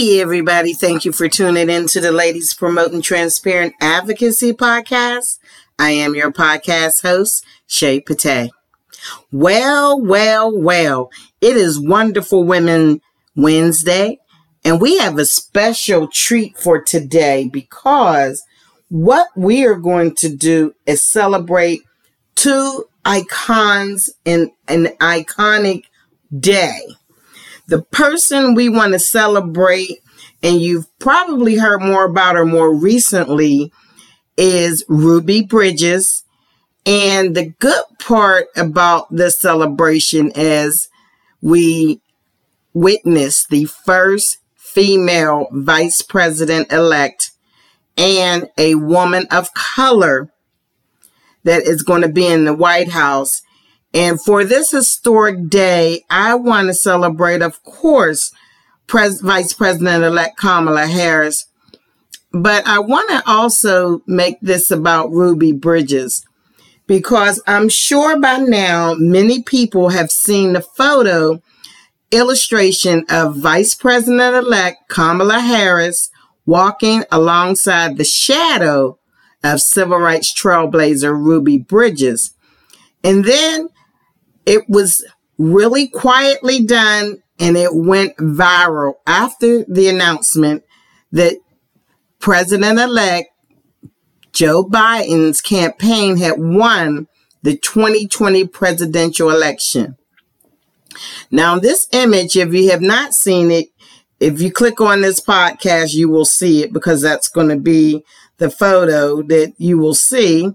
Hey, everybody. Thank you for tuning in to the Ladies Promoting Transparent Advocacy podcast. I am your podcast host, Shay Pate. Well, well, well, it is Wonderful Women Wednesday, and we have a special treat for today because what we are going to do is celebrate two icons in an iconic day. The person we want to celebrate, and you've probably heard more about her more recently, is Ruby Bridges. And the good part about this celebration is we witnessed the first female vice president elect and a woman of color that is going to be in the White House. And for this historic day, I want to celebrate, of course, Pres- Vice President elect Kamala Harris. But I want to also make this about Ruby Bridges because I'm sure by now many people have seen the photo illustration of Vice President elect Kamala Harris walking alongside the shadow of civil rights trailblazer Ruby Bridges. And then it was really quietly done and it went viral after the announcement that President elect Joe Biden's campaign had won the 2020 presidential election. Now, this image, if you have not seen it, if you click on this podcast, you will see it because that's going to be the photo that you will see.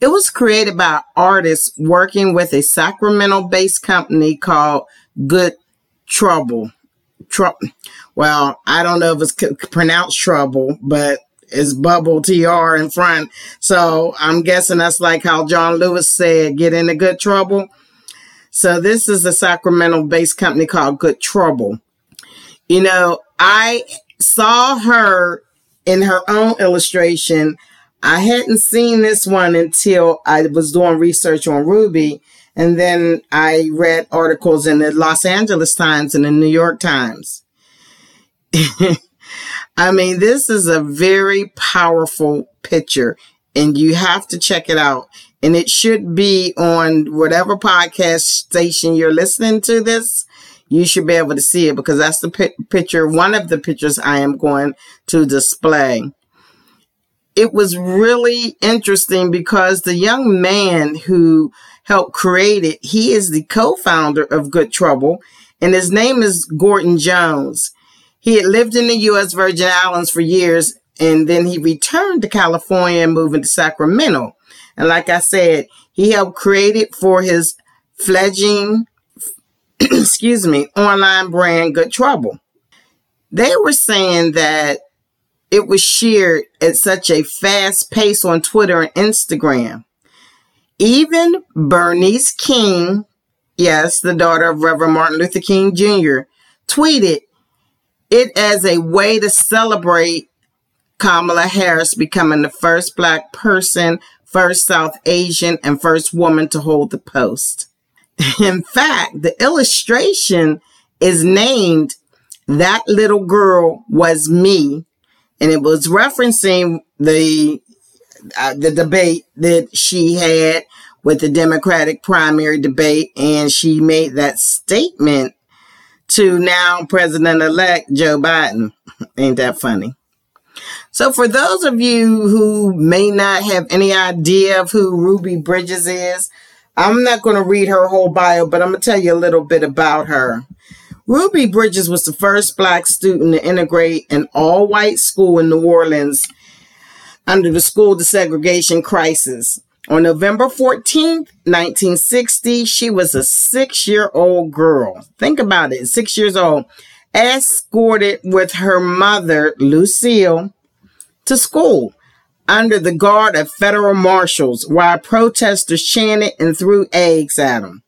It was created by artists working with a Sacramento based company called Good Trubble. Well, I don't know if it's pronounced trouble, but it's bubble TR in front. So I'm guessing that's like how John Lewis said, get into good trouble. So this is a Sacramento based company called Good Trubble. You know, I saw her in her own illustration. I hadn't seen this one until I was doing research on Ruby. And then I read articles in the Los Angeles Times and the New York Times. I mean, this is a very powerful picture and you have to check it out. And it should be on whatever podcast station you're listening to this you should be able to see it because that's the picture, one of the pictures I am going to display. It was really interesting because the young man who helped create it, he is the co-founder of Good Trubble and his name is Gordon Jones. He had lived in the U.S. Virgin Islands for years and then he returned to California and moved into Sacramento. And like I said, he helped create it for his fledgling excuse me, online brand Good Trubble. They were saying that it was shared at such a fast pace on Twitter and Instagram. Even Bernice King, yes, the daughter of Reverend Martin Luther King Jr., tweeted it as a way to celebrate Kamala Harris becoming the first black person, first South Asian, and first woman to hold the post. In fact, the illustration is named That Little Girl Was Me, and it was referencing the uh, the debate that she had with the Democratic primary debate, and she made that statement to now President elect Joe Biden. Ain't that funny? So, for those of you who may not have any idea of who Ruby Bridges is, I'm not going to read her whole bio, but I'm going to tell you a little bit about her. Ruby Bridges was the first black student to integrate an all white school in New Orleans under the school desegregation crisis. On November 14th, 1960, she was a six year old girl. Think about it, six years old, escorted with her mother, Lucille, to school under the guard of federal marshals while protesters chanted and threw eggs at them.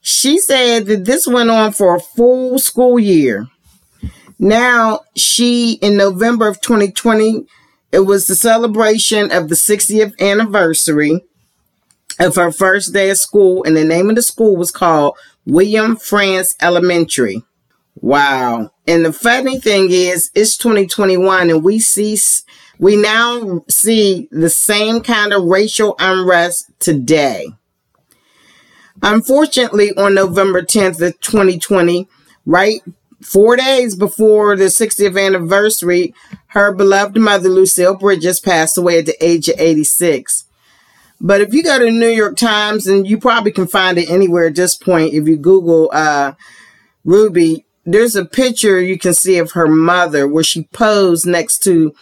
She said that this went on for a full school year. Now, she, in November of 2020, it was the celebration of the 60th anniversary of her first day of school, and the name of the school was called William Frantz Elementary. Wow. And the funny thing is, it's 2021 and we see, we now see the same kind of racial unrest today. Unfortunately, on November 10th of 2020, right four days before the 60th anniversary, her beloved mother, Lucille Bridges, passed away at the age of 86. But if you go to the New York Times, and you probably can find it anywhere at this point, if you Google uh, Ruby, there's a picture you can see of her mother where she posed next to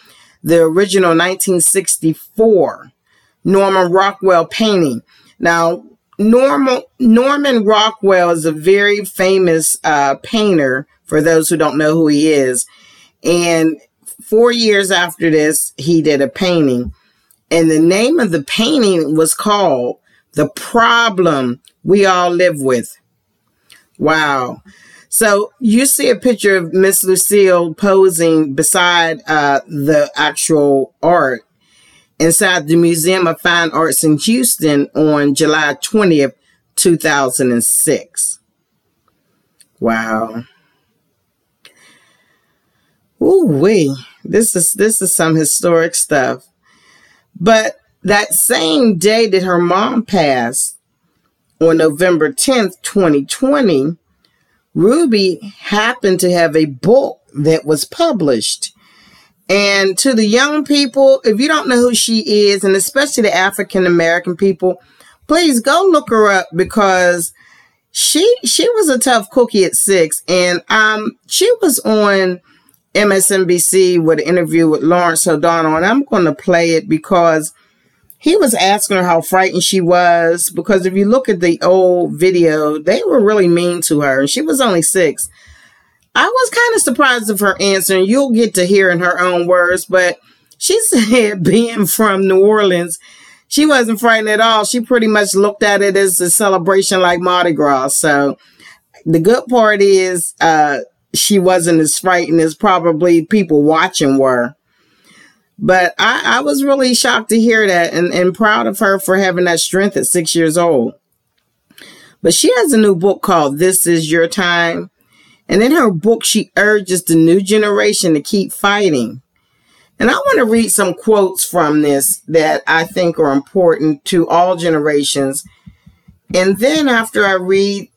the original 1964 Norman Rockwell painting. Now, Norman, Norman Rockwell is a very famous uh, painter for those who don't know who he is. And four years after this, he did a painting. And the name of the painting was called The Problem We All Live With. Wow. So you see a picture of Miss Lucille posing beside uh, the actual art inside the Museum of Fine Arts in Houston on July 20th, 2006. Wow. Ooh wee. This is this is some historic stuff. But that same day that her mom passed on November 10th, 2020, Ruby happened to have a book that was published. And to the young people, if you don't know who she is, and especially the African American people, please go look her up because she she was a tough cookie at six, and um she was on MSNBC with an interview with Lawrence O'Donnell, and I'm going to play it because he was asking her how frightened she was. Because if you look at the old video, they were really mean to her, and she was only six. I was kind of surprised of her answer, and you'll get to hear in her own words, but she said being from New Orleans, she wasn't frightened at all. She pretty much looked at it as a celebration like Mardi Gras. So the good part is, uh, she wasn't as frightened as probably people watching were. But I, I was really shocked to hear that and, and proud of her for having that strength at six years old. But she has a new book called This Is Your Time. And in her book, she urges the new generation to keep fighting. And I want to read some quotes from this that I think are important to all generations. And then after I read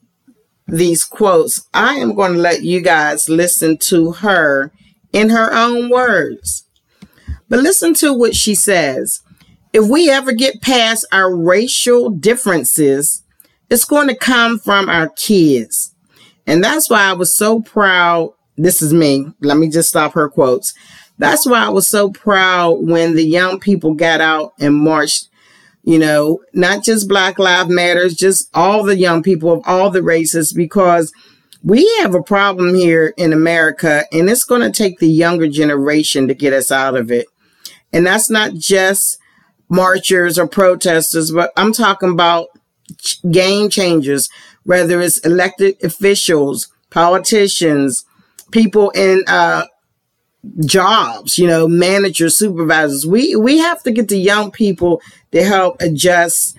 these quotes, I am going to let you guys listen to her in her own words. But listen to what she says. If we ever get past our racial differences, it's going to come from our kids. And that's why I was so proud. This is me. Let me just stop her quotes. That's why I was so proud when the young people got out and marched, you know, not just Black Lives Matters, just all the young people of all the races, because we have a problem here in America and it's going to take the younger generation to get us out of it. And that's not just marchers or protesters, but I'm talking about game changers, whether it's elected officials, politicians, people in uh, jobs, you know, managers, supervisors. We we have to get the young people to help adjust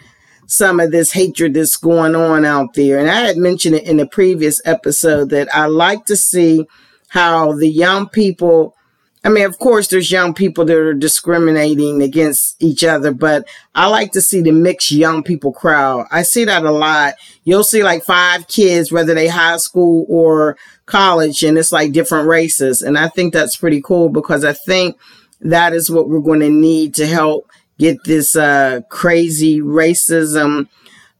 some of this hatred that's going on out there. And I had mentioned it in the previous episode that I like to see how the young people I mean, of course, there's young people that are discriminating against each other, but I like to see the mixed young people crowd. I see that a lot. You'll see like five kids, whether they high school or college, and it's like different races. And I think that's pretty cool because I think that is what we're going to need to help get this uh, crazy racism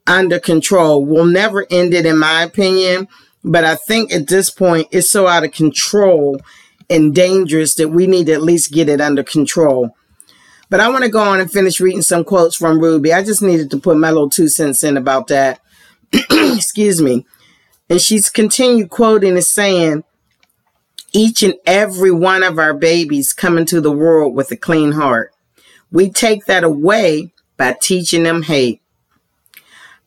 under control. We'll never end it, in my opinion. But I think at this point, it's so out of control and dangerous that we need to at least get it under control. But I want to go on and finish reading some quotes from Ruby. I just needed to put my little two cents in about that. Excuse me. And she's continued quoting and saying, each and every one of our babies come into the world with a clean heart. We take that away by teaching them hate.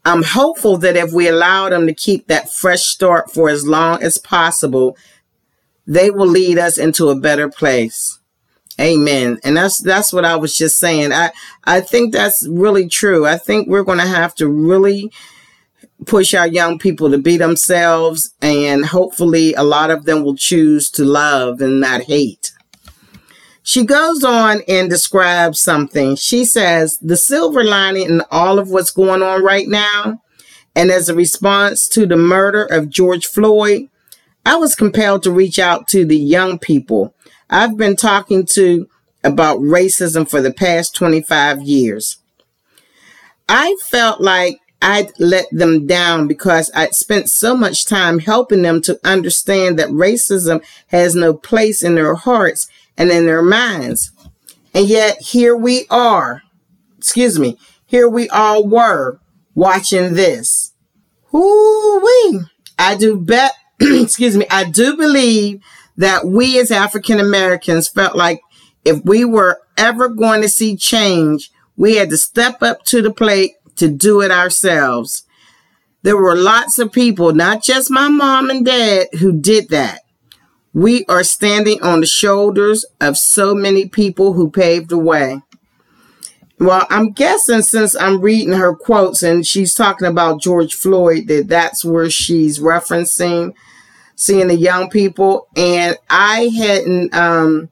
I'm hopeful that if we allow them to keep that fresh start for as long as possible, they will lead us into a better place. Amen. And that's that's what I was just saying. I I think that's really true. I think we're going to have to really push our young people to be themselves, and hopefully, a lot of them will choose to love and not hate. She goes on and describes something. She says, The silver lining in all of what's going on right now, and as a response to the murder of George Floyd, I was compelled to reach out to the young people I've been talking to about racism for the past 25 years. I felt like I'd let them down because I'd spent so much time helping them to understand that racism has no place in their hearts and in their minds. And yet here we are, excuse me, here we all were watching this. Ooh wee. I do bet, excuse me, I do believe that we as African Americans felt like if we were ever going to see change, we had to step up to the plate to do it ourselves. There were lots of people, not just my mom and dad, who did that. We are standing on the shoulders of so many people who paved the way. Well, I'm guessing since I'm reading her quotes and she's talking about George Floyd, that that's where she's referencing seeing the young people. And I hadn't um,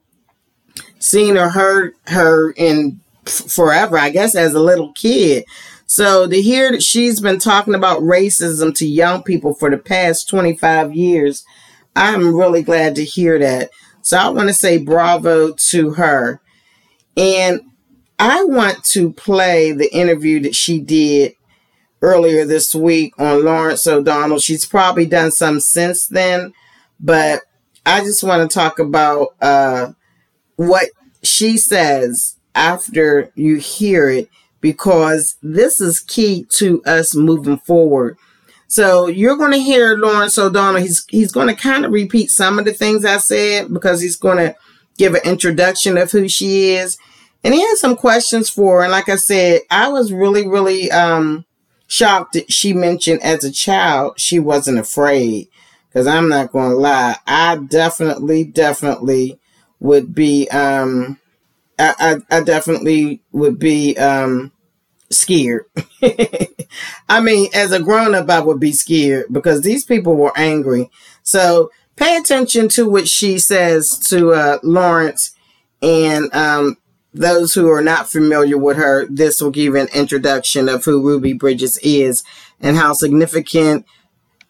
seen or heard her in forever, I guess, as a little kid. So to hear that she's been talking about racism to young people for the past 25 years, I'm really glad to hear that. So I want to say bravo to her. And I want to play the interview that she did earlier this week on Lawrence O'Donnell. She's probably done some since then, but I just want to talk about uh, what she says after you hear it because this is key to us moving forward. So you're going to hear Lawrence O'Donnell. He's he's going to kind of repeat some of the things I said because he's going to give an introduction of who she is, and he has some questions for her. And like I said, I was really really um, shocked that she mentioned as a child she wasn't afraid. Because I'm not going to lie, I definitely definitely would be um, I, I, I definitely would be um, scared. I mean, as a grown up, I would be scared because these people were angry. So pay attention to what she says to uh, Lawrence and um, those who are not familiar with her. This will give an introduction of who Ruby Bridges is and how significant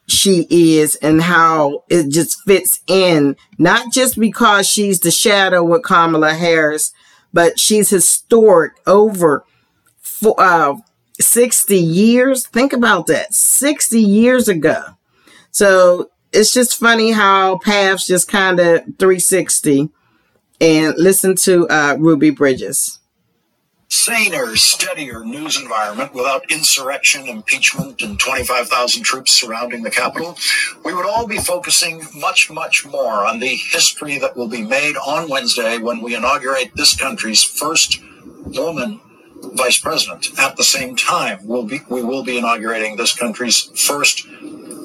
she is and how it just fits in, not just because she's the shadow with Kamala Harris, but she's historic over for, uh, 60 years. Think about that 60 years ago. So it's just funny how paths just kind of 360 and listen to uh, Ruby Bridges. Saner, steadier news environment without insurrection, impeachment, and 25,000 troops surrounding the Capitol, we would all be focusing much, much more on the history that will be made on Wednesday when we inaugurate this country's first woman vice president. At the same time, we'll be, we will be inaugurating this country's first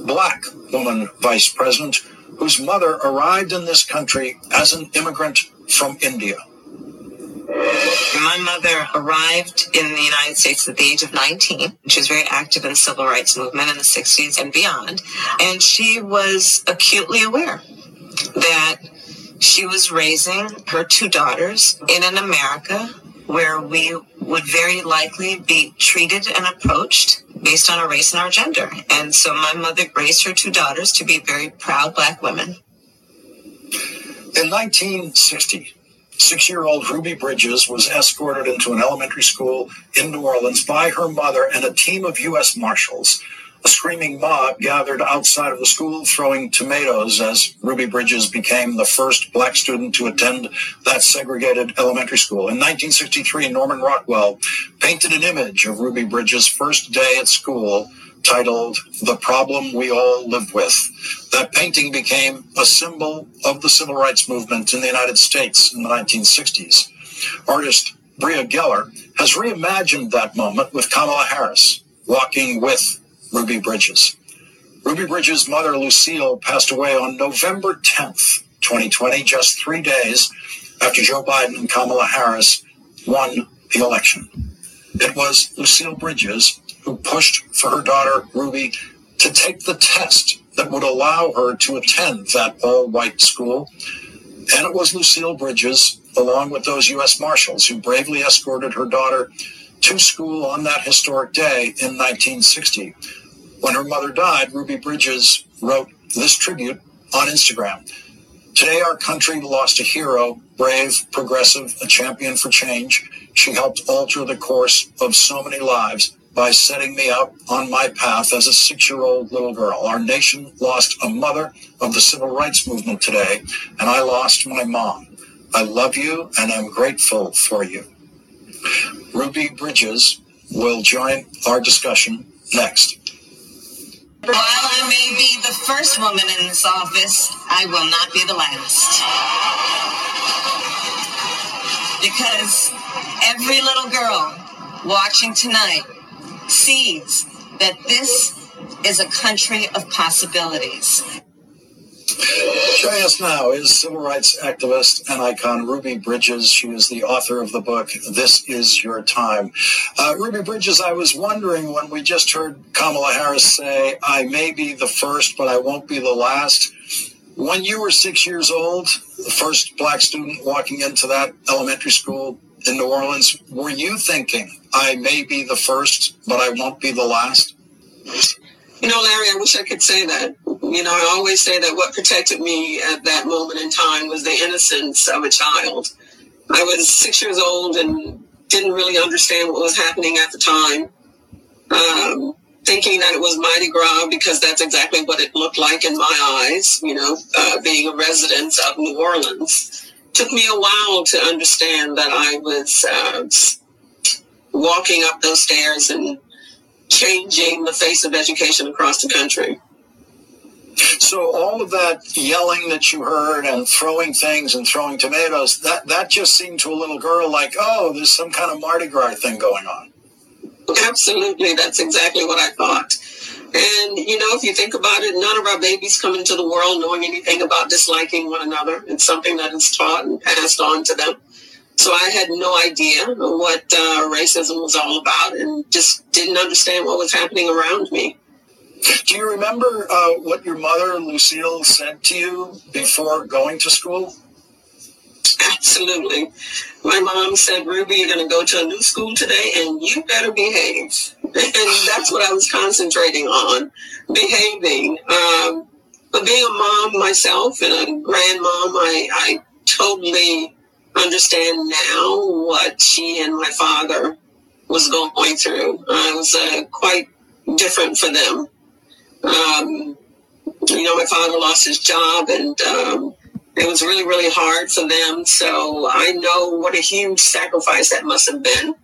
black woman vice president whose mother arrived in this country as an immigrant from India. My mother arrived in the United States at the age of 19. She was very active in the civil rights movement in the 60s and beyond. And she was acutely aware that she was raising her two daughters in an America where we would very likely be treated and approached based on our race and our gender. And so my mother raised her two daughters to be very proud black women. In 1960, Six year old Ruby Bridges was escorted into an elementary school in New Orleans by her mother and a team of U.S. Marshals. A screaming mob gathered outside of the school throwing tomatoes as Ruby Bridges became the first black student to attend that segregated elementary school. In 1963, Norman Rockwell painted an image of Ruby Bridges' first day at school titled The Problem We All Live With. That painting became a symbol of the civil rights movement in the United States in the 1960s. Artist Bria Goeller has reimagined that moment with Kamala Harris walking with Ruby Bridges. Ruby Bridges' mother, Lucille, passed away on November 10th, 2020, just three days after Joe Biden and Kamala Harris won the election. It was Lucille Bridges who pushed for her daughter, Ruby, to take the test that would allow her to attend that all white school. And it was Lucille Bridges, along with those U.S. Marshals, who bravely escorted her daughter to school on that historic day in 1960. When her mother died, Ruby Bridges wrote this tribute on Instagram. Today, our country lost a hero, brave, progressive, a champion for change. She helped alter the course of so many lives by setting me up on my path as a six year old little girl. Our nation lost a mother of the civil rights movement today, and I lost my mom. I love you and I'm grateful for you. Ruby Bridges will join our discussion next. While I may be the first woman in this office, I will not be the last. Because every little girl watching tonight sees that this is a country of possibilities. Joining us now is civil rights activist and icon Ruby Bridges. She is the author of the book, This Is Your Time. Uh, Ruby Bridges, I was wondering when we just heard Kamala Harris say, I may be the first, but I won't be the last. When you were six years old, the first black student walking into that elementary school in New Orleans, were you thinking, I may be the first, but I won't be the last? You know, Larry, I wish I could say that. You know, I always say that what protected me at that moment in time was the innocence of a child. I was six years old and didn't really understand what was happening at the time. Um, thinking that it was Mardi Gras because that's exactly what it looked like in my eyes, you know, uh, being a resident of New Orleans. Took me a while to understand that I was uh, walking up those stairs and changing the face of education across the country. So all of that yelling that you heard and throwing things and throwing tomatoes, that, that just seemed to a little girl like, oh, there's some kind of Mardi Gras thing going on. Absolutely. That's exactly what I thought. And, you know, if you think about it, none of our babies come into the world knowing anything about disliking one another. It's something that is taught and passed on to them. So I had no idea what uh, racism was all about and just didn't understand what was happening around me. Do you remember uh, what your mother, Lucille, said to you before going to school? Absolutely. My mom said, Ruby, you're going to go to a new school today and you better behave. And that's what I was concentrating on, behaving. Um, but being a mom myself and a grandmom, I, I totally understand now what she and my father was going through. Uh, it was uh, quite different for them. Um, you know, my father lost his job and um, it was really, really hard for them. So I know what a huge sacrifice that must have been.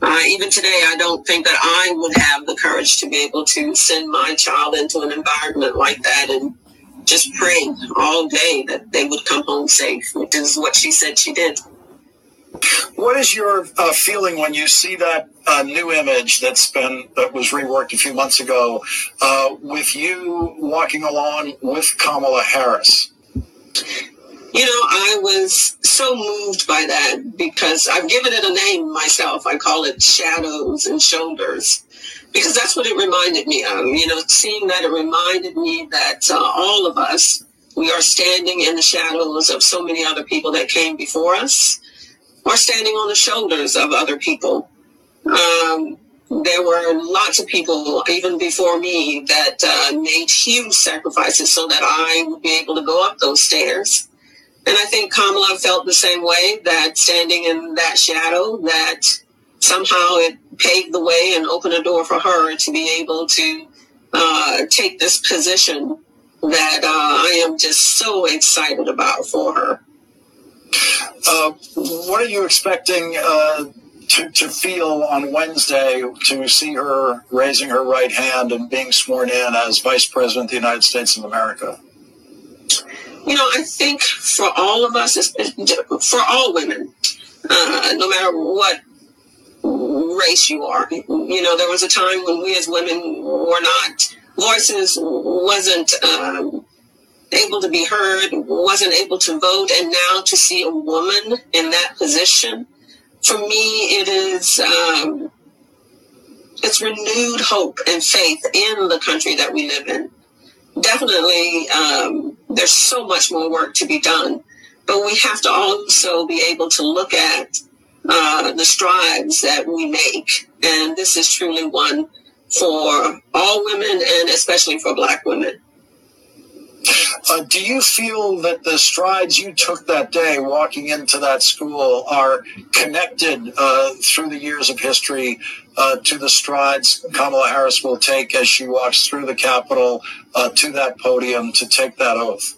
Uh, even today, I don't think that I would have the courage to be able to send my child into an environment like that and just pray all day that they would come home safe, which is what she said she did. What is your uh, feeling when you see that uh, new image that's been that was reworked a few months ago uh, with you walking along with Kamala Harris? You know, I was so moved by that because I've given it a name myself. I call it Shadows and Shoulders because that's what it reminded me of. You know, seeing that it reminded me that uh, all of us, we are standing in the shadows of so many other people that came before us or standing on the shoulders of other people. Um, there were lots of people, even before me, that uh, made huge sacrifices so that I would be able to go up those stairs. And I think Kamala felt the same way that standing in that shadow, that somehow it paved the way and opened a door for her to be able to uh, take this position that uh, I am just so excited about for her. Uh, what are you expecting uh, to, to feel on Wednesday to see her raising her right hand and being sworn in as Vice President of the United States of America? You know, I think for all of us, for all women, uh, no matter what race you are, you know, there was a time when we as women were not voices wasn't um, able to be heard, wasn't able to vote, and now to see a woman in that position, for me, it is um, it's renewed hope and faith in the country that we live in. Definitely, um, there's so much more work to be done, but we have to also be able to look at uh, the strides that we make, and this is truly one for all women and especially for Black women. Uh, do you feel that the strides you took that day walking into that school are connected uh, through the years of history uh, to the strides Kamala Harris will take as she walks through the Capitol uh, to that podium to take that oath?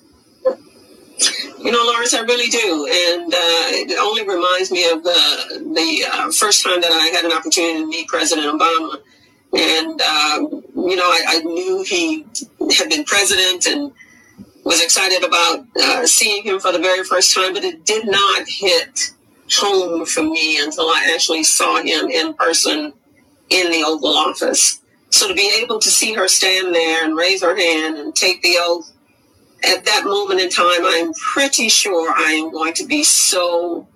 You know, Lawrence, I really do, and uh, it only reminds me of the the uh, first time that I had an opportunity to meet President Obama, and um, you know, I, I knew he had been president and was excited about uh, seeing him for the very first time, but it did not hit home for me until I actually saw him in person in the Oval Office. So to be able to see her stand there and raise her hand and take the oath at that moment in time, I'm pretty sure I am going to be so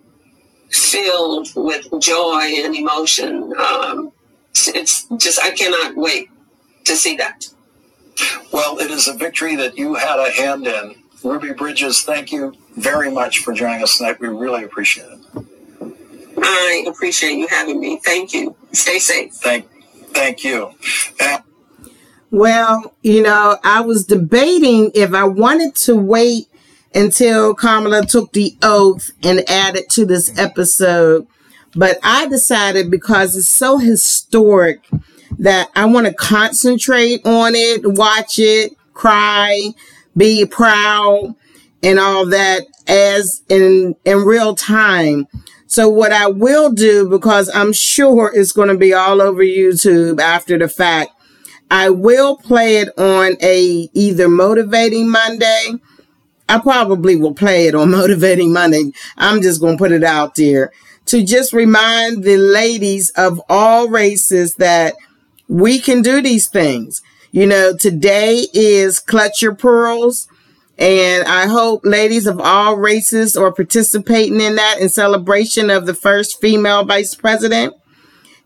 filled with joy and emotion. Um, it's just, I cannot wait to see that. Well, it is a victory that you had a hand in. Ruby Bridges, thank you very much for joining us tonight. We really appreciate it. I appreciate you having me. Thank you. Stay safe. Thank, thank you. And- well, you know, I was debating if I wanted to wait until Kamala took the oath and added to this episode, but I decided because it's so historic that I want to concentrate on it, watch it, cry, be proud, and all that as in in real time. So what I will do, because I'm sure it's going to be all over YouTube after the fact, I will play it on a either motivating Monday. I probably will play it on motivating Monday. I'm just going to put it out there to just remind the ladies of all races that we can do these things. You know, today is Clutch Your Pearls. And I hope ladies of all races are participating in that in celebration of the first female vice president.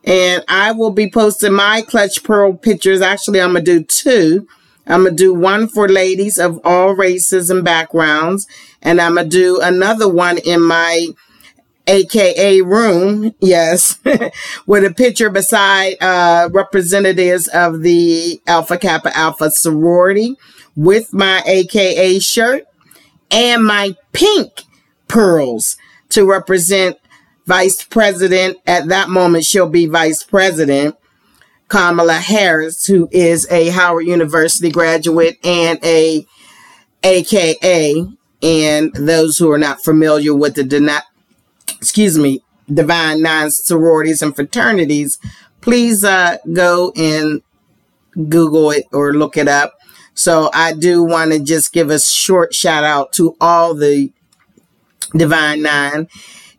And I will be posting my Clutch Pearl pictures. Actually, I'm to do two. I'm to do one for ladies of all races and backgrounds. And I'm to do another one in my aka room, yes, with a picture beside uh, representatives of the Alpha Kappa Alpha sorority with my aka shirt and my pink pearls to represent Vice President. At that moment, she'll be Vice President. Kamala Harris, who is a Howard University graduate and a AKA, and those who are not familiar with the excuse me, Divine Nine sororities and fraternities, please uh, go and Google it or look it up. So I do want to just give a short shout out to all the Divine Nine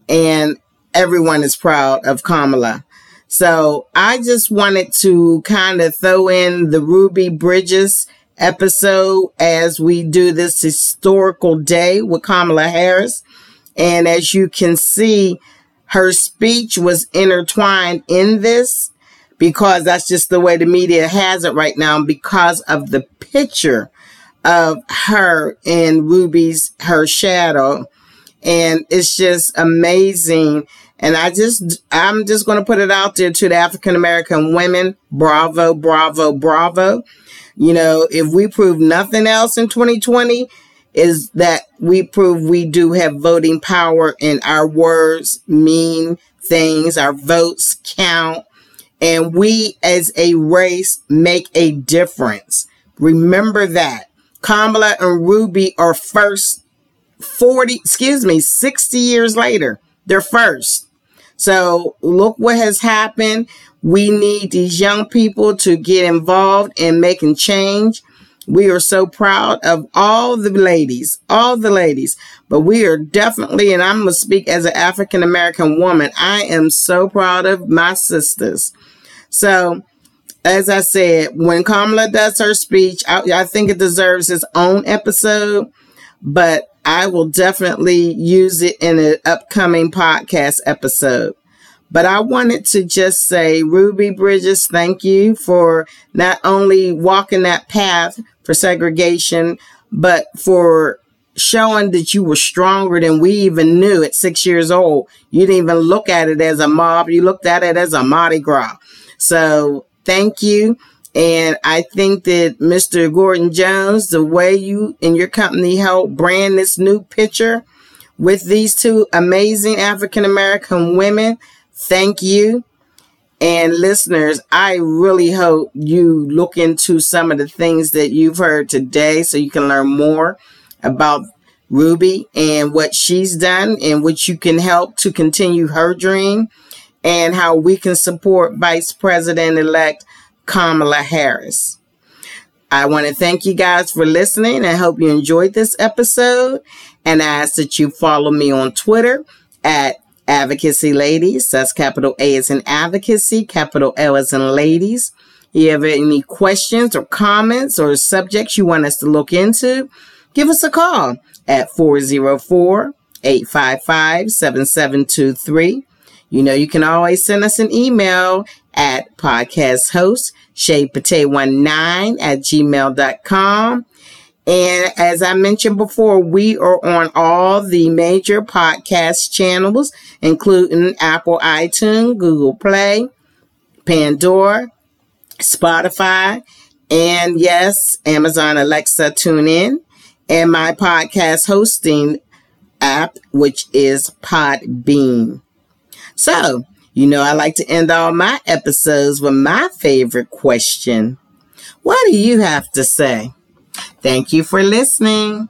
and everyone is proud of Kamala. So I just wanted to kind of throw in the Ruby Bridges episode as we do this historical day with Kamala Harris. And as you can see, her speech was intertwined in this because that's just the way the media has it right now because of the picture of her and Ruby's her shadow and it's just amazing and I just I'm just going to put it out there to the African American women bravo bravo bravo you know if we prove nothing else in 2020 is that we prove we do have voting power and our words mean things, our votes count, and we as a race make a difference. Remember that. Kamala and Ruby are first 40, excuse me, 60 years later. They're first. So look what has happened. We need these young people to get involved in making change. We are so proud of all the ladies, all the ladies, but we are definitely, and I'm going to speak as an African American woman, I am so proud of my sisters. So, as I said, when Kamala does her speech, I, I think it deserves its own episode, but I will definitely use it in an upcoming podcast episode. But I wanted to just say, Ruby Bridges, thank you for not only walking that path for segregation, but for showing that you were stronger than we even knew at six years old. You didn't even look at it as a mob. You looked at it as a Mardi Gras. So thank you. And I think that Mr. Gordon Jones, the way you and your company helped brand this new picture with these two amazing African American women, thank you. And listeners, I really hope you look into some of the things that you've heard today so you can learn more about Ruby and what she's done and which you can help to continue her dream and how we can support Vice President elect Kamala Harris. I want to thank you guys for listening. I hope you enjoyed this episode and I ask that you follow me on Twitter at Advocacy Ladies. That's capital A as in advocacy, capital L as in ladies. You have any questions or comments or subjects you want us to look into, give us a call at 404 855 7723. You know, you can always send us an email at podcast host shaypate19 at gmail.com. And as I mentioned before, we are on all the major podcast channels, including Apple iTunes, Google Play, Pandora, Spotify, and yes, Amazon Alexa tune in, and my podcast hosting app, which is Podbean. So, you know, I like to end all my episodes with my favorite question. What do you have to say? Thank you for listening.